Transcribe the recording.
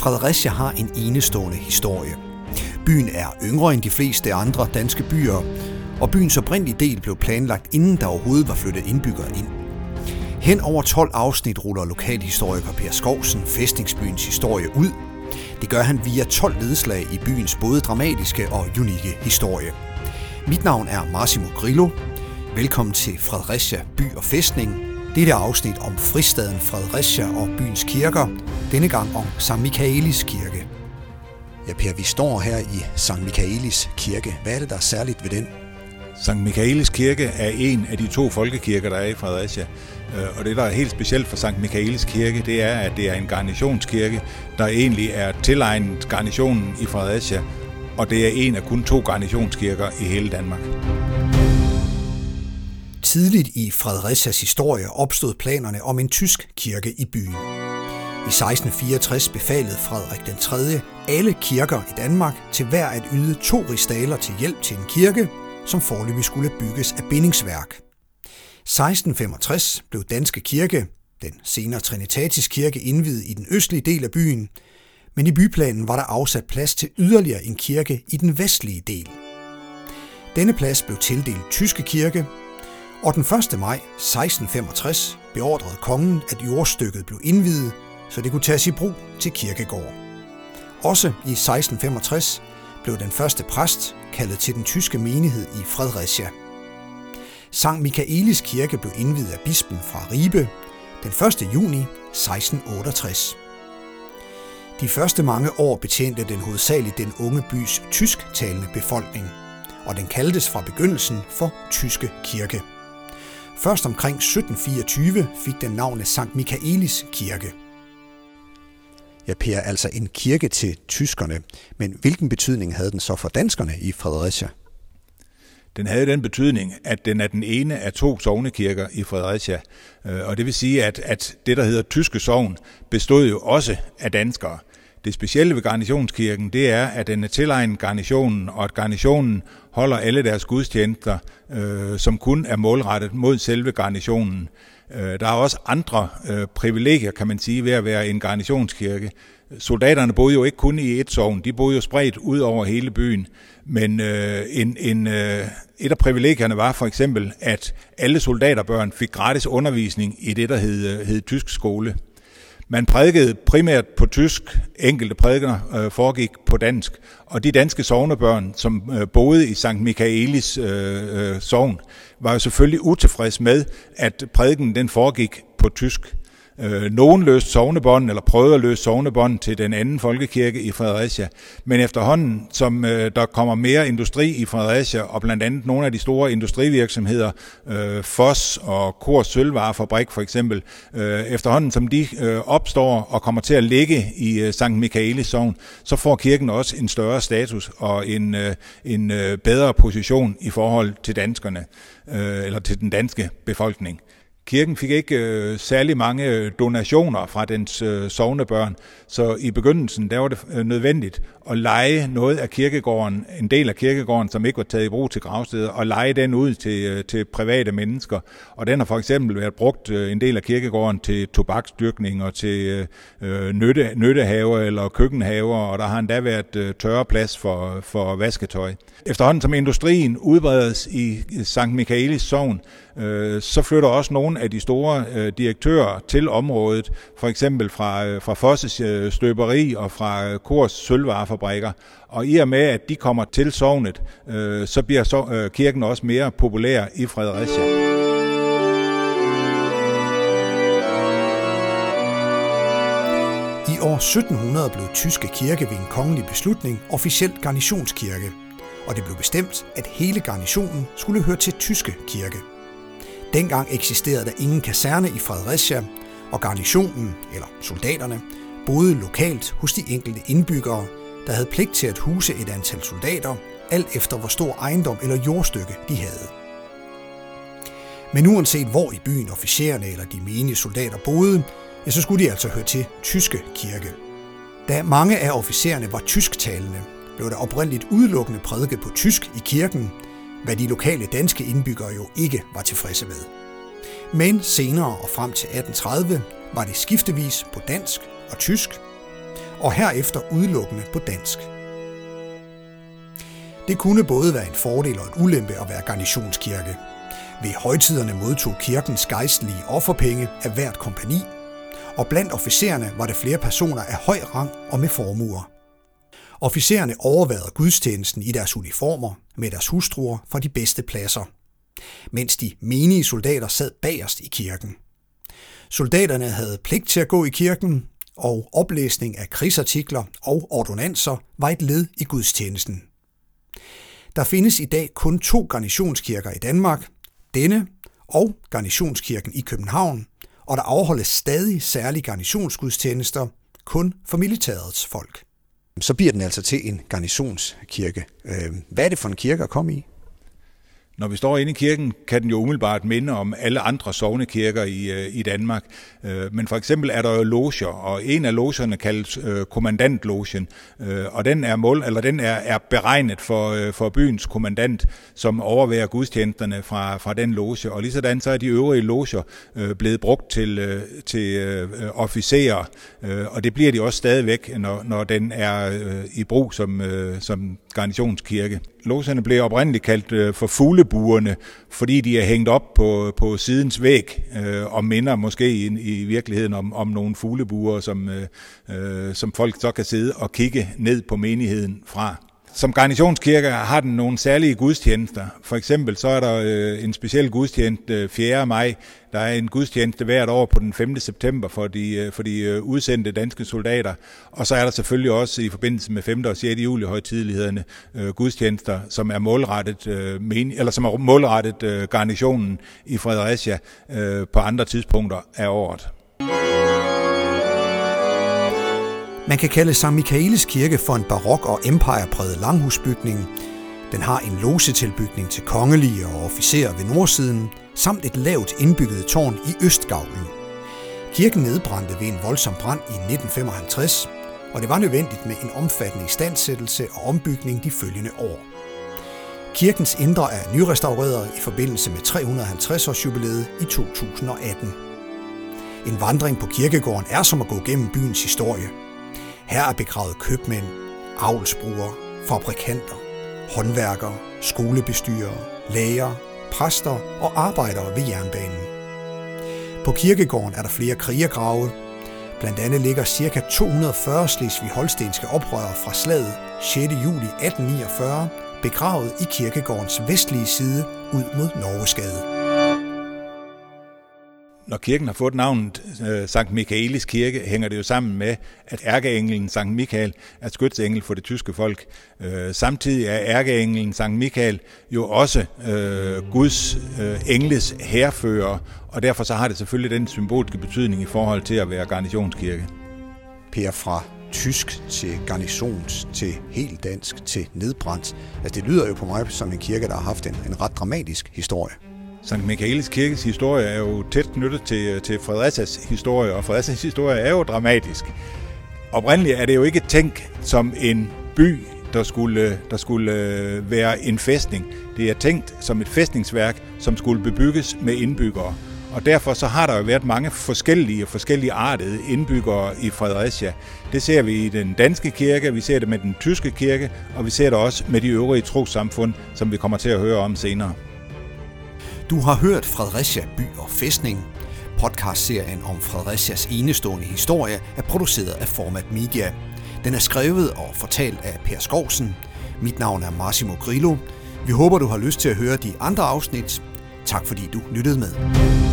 Fredericia har en enestående historie. Byen er yngre end de fleste andre danske byer, og byens oprindelige del blev planlagt, inden der overhovedet var flyttet indbyggere ind. Hen over 12 afsnit ruller lokalhistoriker Per Skovsen fæstningsbyens historie ud. Det gør han via 12 nedslag i byens både dramatiske og unikke historie. Mit navn er Massimo Grillo. Velkommen til Fredericia By og Fæstning. Dette afsnit om fristaden Fredericia og byens kirker. Denne gang om St. Michaelis kirke. Ja, Per, vi står her i St. Michaelis kirke. Hvad er det, der er særligt ved den? Sankt Michaelis Kirke er en af de to folkekirker, der er i Fredericia. Øh, og det, der er helt specielt for Sankt Michaelis Kirke, det er, at det er en garnitionskirke, der egentlig er tilegnet garnitionen i Fredericia, og det er en af kun to garnitionskirker i hele Danmark. Tidligt i Fredericias historie opstod planerne om en tysk kirke i byen. I 1664 befalede Frederik den 3. alle kirker i Danmark til hver at yde to ristaler til hjælp til en kirke, som forløbig skulle bygges af bindingsværk. 1665 blev Danske Kirke, den senere Trinitatis Kirke, indvidet i den østlige del af byen, men i byplanen var der afsat plads til yderligere en kirke i den vestlige del. Denne plads blev tildelt Tyske Kirke, og den 1. maj 1665 beordrede kongen, at jordstykket blev indvidet, så det kunne tages i brug til kirkegård. Også i 1665 blev den første præst kaldet til den tyske menighed i Fredericia. Sankt Michaelis kirke blev indvidet af bispen fra Ribe den 1. juni 1668. De første mange år betjente den hovedsageligt den unge bys tysktalende befolkning, og den kaldtes fra begyndelsen for Tyske Kirke. Først omkring 1724 fik den navnet Sankt Michaelis Kirke. Ja, Per, altså en kirke til tyskerne. Men hvilken betydning havde den så for danskerne i Fredericia? Den havde den betydning, at den er den ene af to sognekirker i Fredericia. Øh, og det vil sige, at, at det, der hedder tyske sovn, bestod jo også af danskere. Det specielle ved garnitionskirken, det er, at den er tilegnet garnitionen, og at garnitionen holder alle deres gudstjenester, øh, som kun er målrettet mod selve garnitionen. Øh, der er også andre øh, privilegier, kan man sige, ved at være en garnitionskirke. Soldaterne boede jo ikke kun i et sovn, de boede jo spredt ud over hele byen. Men øh, en, en, øh, et af privilegierne var for eksempel, at alle soldaterbørn fik gratis undervisning i det, der hed, øh, hed tysk skole. Man prædikede primært på tysk, enkelte prædikener øh, foregik på dansk, og de danske sovnebørn, som øh, boede i St. Michaelis øh, øh, sovn, var jo selvfølgelig utilfreds med, at prædiken den foregik på tysk. Øh, nogen løste sovnebånd, eller prøvede at løse sovnebånd til den anden folkekirke i Fredericia. Men efterhånden, som øh, der kommer mere industri i Fredericia, og blandt andet nogle af de store industrivirksomheder, øh, FOS og Kors Sølvvarefabrik for eksempel, øh, efterhånden som de øh, opstår og kommer til at ligge i øh, Sankt Michaelis sovn, så får kirken også en større status og en, øh, en øh, bedre position i forhold til danskerne, øh, eller til den danske befolkning. Kirken fik ikke øh, særlig mange øh, donationer fra dens øh, sovnebørn, så i begyndelsen der var det øh, nødvendigt at lege noget af kirkegården, en del af kirkegården, som ikke var taget i brug til gravsteder, og lege den ud til, øh, til private mennesker. Og den har for eksempel været brugt øh, en del af kirkegården til tobaksdyrkning og til øh, øh nytte, nyttehaver eller køkkenhaver, og der har endda været øh, tørre plads for, for vasketøj. Efterhånden som industrien udbredes i Sankt Michaelis sovn, øh, så flytter også nogle af de store øh, direktører til området, for eksempel fra, øh, fra Fosses øh, støberi og fra øh, Kors sølvvarefabrikker. Og i og med, at de kommer til sovnet, øh, så bliver så, øh, kirken også mere populær i Fredericia. I år 1700 blev Tyske Kirke ved en kongelig beslutning officielt garnitionskirke, og det blev bestemt, at hele garnitionen skulle høre til Tyske Kirke. Dengang eksisterede der ingen kaserne i Fredericia, og garnitionen, eller soldaterne, boede lokalt hos de enkelte indbyggere, der havde pligt til at huse et antal soldater, alt efter hvor stor ejendom eller jordstykke de havde. Men uanset hvor i byen officererne eller de menige soldater boede, ja, så skulle de altså høre til tyske kirke. Da mange af officererne var tysktalende, blev der oprindeligt udelukkende prædiket på tysk i kirken, hvad de lokale danske indbyggere jo ikke var tilfredse med. Men senere og frem til 1830 var det skiftevis på dansk og tysk, og herefter udelukkende på dansk. Det kunne både være en fordel og en ulempe at være garnisonskirke. Ved højtiderne modtog kirkens gejstlige offerpenge af hvert kompani, og blandt officererne var der flere personer af høj rang og med formuer. Officererne overværede gudstjenesten i deres uniformer med deres hustruer fra de bedste pladser, mens de menige soldater sad bagerst i kirken. Soldaterne havde pligt til at gå i kirken, og oplæsning af krigsartikler og ordonanser var et led i gudstjenesten. Der findes i dag kun to garnisonskirker i Danmark, denne og garnisonskirken i København, og der afholdes stadig særlige garnisonsgudstjenester kun for militærets folk. Så bliver den altså til en garnisonskirke. Øh, hvad er det for en kirke at komme i? Når vi står inde i kirken, kan den jo umiddelbart minde om alle andre sovnekirker i, øh, i Danmark. Øh, men for eksempel er der jo loger, og en af logerne kaldes øh, kommandantlogen, øh, og den er mål, eller den er, er beregnet for, for byens kommandant, som overværer gudstjenesterne fra, fra den loge. Og lige sådan så er de øvrige loger blevet brugt til, til officerer, og det bliver de også stadigvæk, når, når den er i brug som, som garnitionskirke. Logerne blev oprindeligt kaldt øh, for fuglebuerne, fordi de er hængt op på, på sidens væg øh, og minder måske i, i virkeligheden om, om nogle fuglebuer, som, øh, øh som folk så kan sidde og kigge ned på menigheden fra. Som garnisonskirke har den nogle særlige gudstjenester. For eksempel så er der øh, en speciel gudstjeneste øh, 4. maj. Der er en gudstjeneste hvert år på den 5. september for de, øh, for de øh, udsendte danske soldater. Og så er der selvfølgelig også i forbindelse med 5. og 6. juli højtidlighederne øh, gudstjenester, som er målrettet, øh, men, eller som er målrettet øh, garnisonen i Fredericia øh, på andre tidspunkter af året. Man kan kalde St. Michaelis kirke for en barok og empirepræget langhusbygning. Den har en logetilbygning til kongelige og officerer ved nordsiden, samt et lavt indbygget tårn i østgavlen. Kirken nedbrændte ved en voldsom brand i 1955, og det var nødvendigt med en omfattende istandsættelse og ombygning de følgende år. Kirkens indre er nyrestaureret i forbindelse med 350-års jubilæet i 2018. En vandring på kirkegården er som at gå gennem byens historie – her er begravet købmænd, avlsbrugere, fabrikanter, håndværkere, skolebestyrere, læger, præster og arbejdere ved jernbanen. På kirkegården er der flere krigergrave. Blandt andet ligger ca. 240 slesvig-holstenske oprørere fra slaget 6. juli 1849 begravet i kirkegårdens vestlige side ud mod Norgesgade når kirken har fået navnet øh, Sankt Michaelis Kirke, hænger det jo sammen med, at ærkeenglen Sankt Michael er skytsengel for det tyske folk. Øh, samtidig er ærkeenglen Sankt Michael jo også øh, Guds øh, engles herfører, og derfor så har det selvfølgelig den symbolske betydning i forhold til at være garnitionskirke. Per fra tysk til garnisons til helt dansk til nedbrændt. Altså det lyder jo på mig som en kirke, der har haft en, en ret dramatisk historie. Sankt Michaelis Kirkes historie er jo tæt knyttet til, til Fredericias historie, og Fredericias historie er jo dramatisk. Oprindeligt er det jo ikke tænkt som en by, der skulle, der skulle øh, være en fæstning. Det er tænkt som et fæstningsværk, som skulle bebygges med indbyggere. Og derfor så har der jo været mange forskellige og forskellige artede indbyggere i Fredericia. Det ser vi i den danske kirke, vi ser det med den tyske kirke, og vi ser det også med de øvrige trossamfund, som vi kommer til at høre om senere. Du har hørt Fredericia by og fæstning. Podcastserien om Fredericias enestående historie er produceret af Format Media. Den er skrevet og fortalt af Per Skovsen. Mit navn er Massimo Grillo. Vi håber, du har lyst til at høre de andre afsnit. Tak fordi du lyttede med.